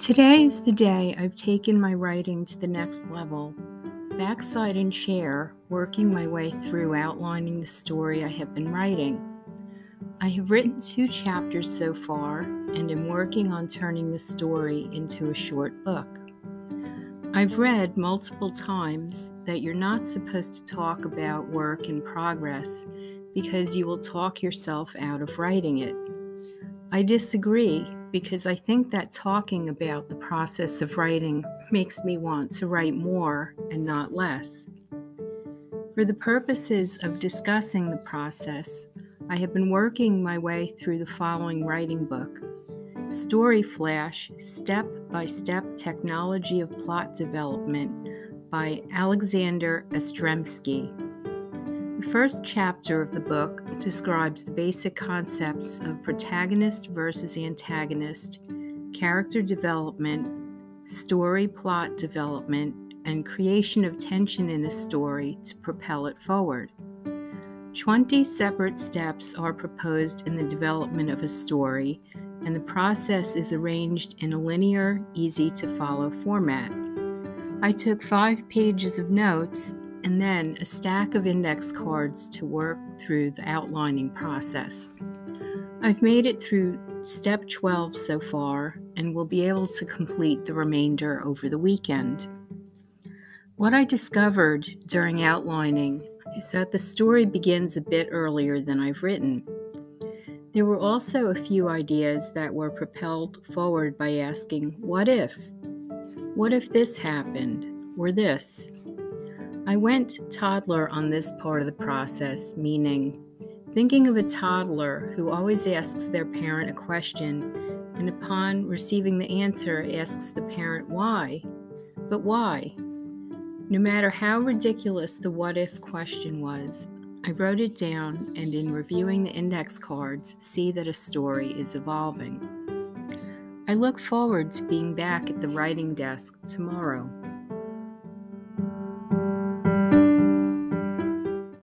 Today is the day I've taken my writing to the next level, backside in chair, working my way through outlining the story I have been writing. I have written two chapters so far and am working on turning the story into a short book. I've read multiple times that you're not supposed to talk about work in progress because you will talk yourself out of writing it. I disagree because I think that talking about the process of writing makes me want to write more and not less. For the purposes of discussing the process, I have been working my way through the following writing book Story Flash Step by Step Technology of Plot Development by Alexander Astremsky. The first chapter of the book describes the basic concepts of protagonist versus antagonist, character development, story plot development, and creation of tension in a story to propel it forward. 20 separate steps are proposed in the development of a story, and the process is arranged in a linear, easy to follow format. I took five pages of notes and then a stack of index cards to work through the outlining process. I've made it through step 12 so far and will be able to complete the remainder over the weekend. What I discovered during outlining is that the story begins a bit earlier than I've written. There were also a few ideas that were propelled forward by asking, What if? What if this happened? Or this? I went toddler on this part of the process, meaning thinking of a toddler who always asks their parent a question and upon receiving the answer asks the parent why. But why? No matter how ridiculous the what if question was, I wrote it down and in reviewing the index cards, see that a story is evolving. I look forward to being back at the writing desk tomorrow.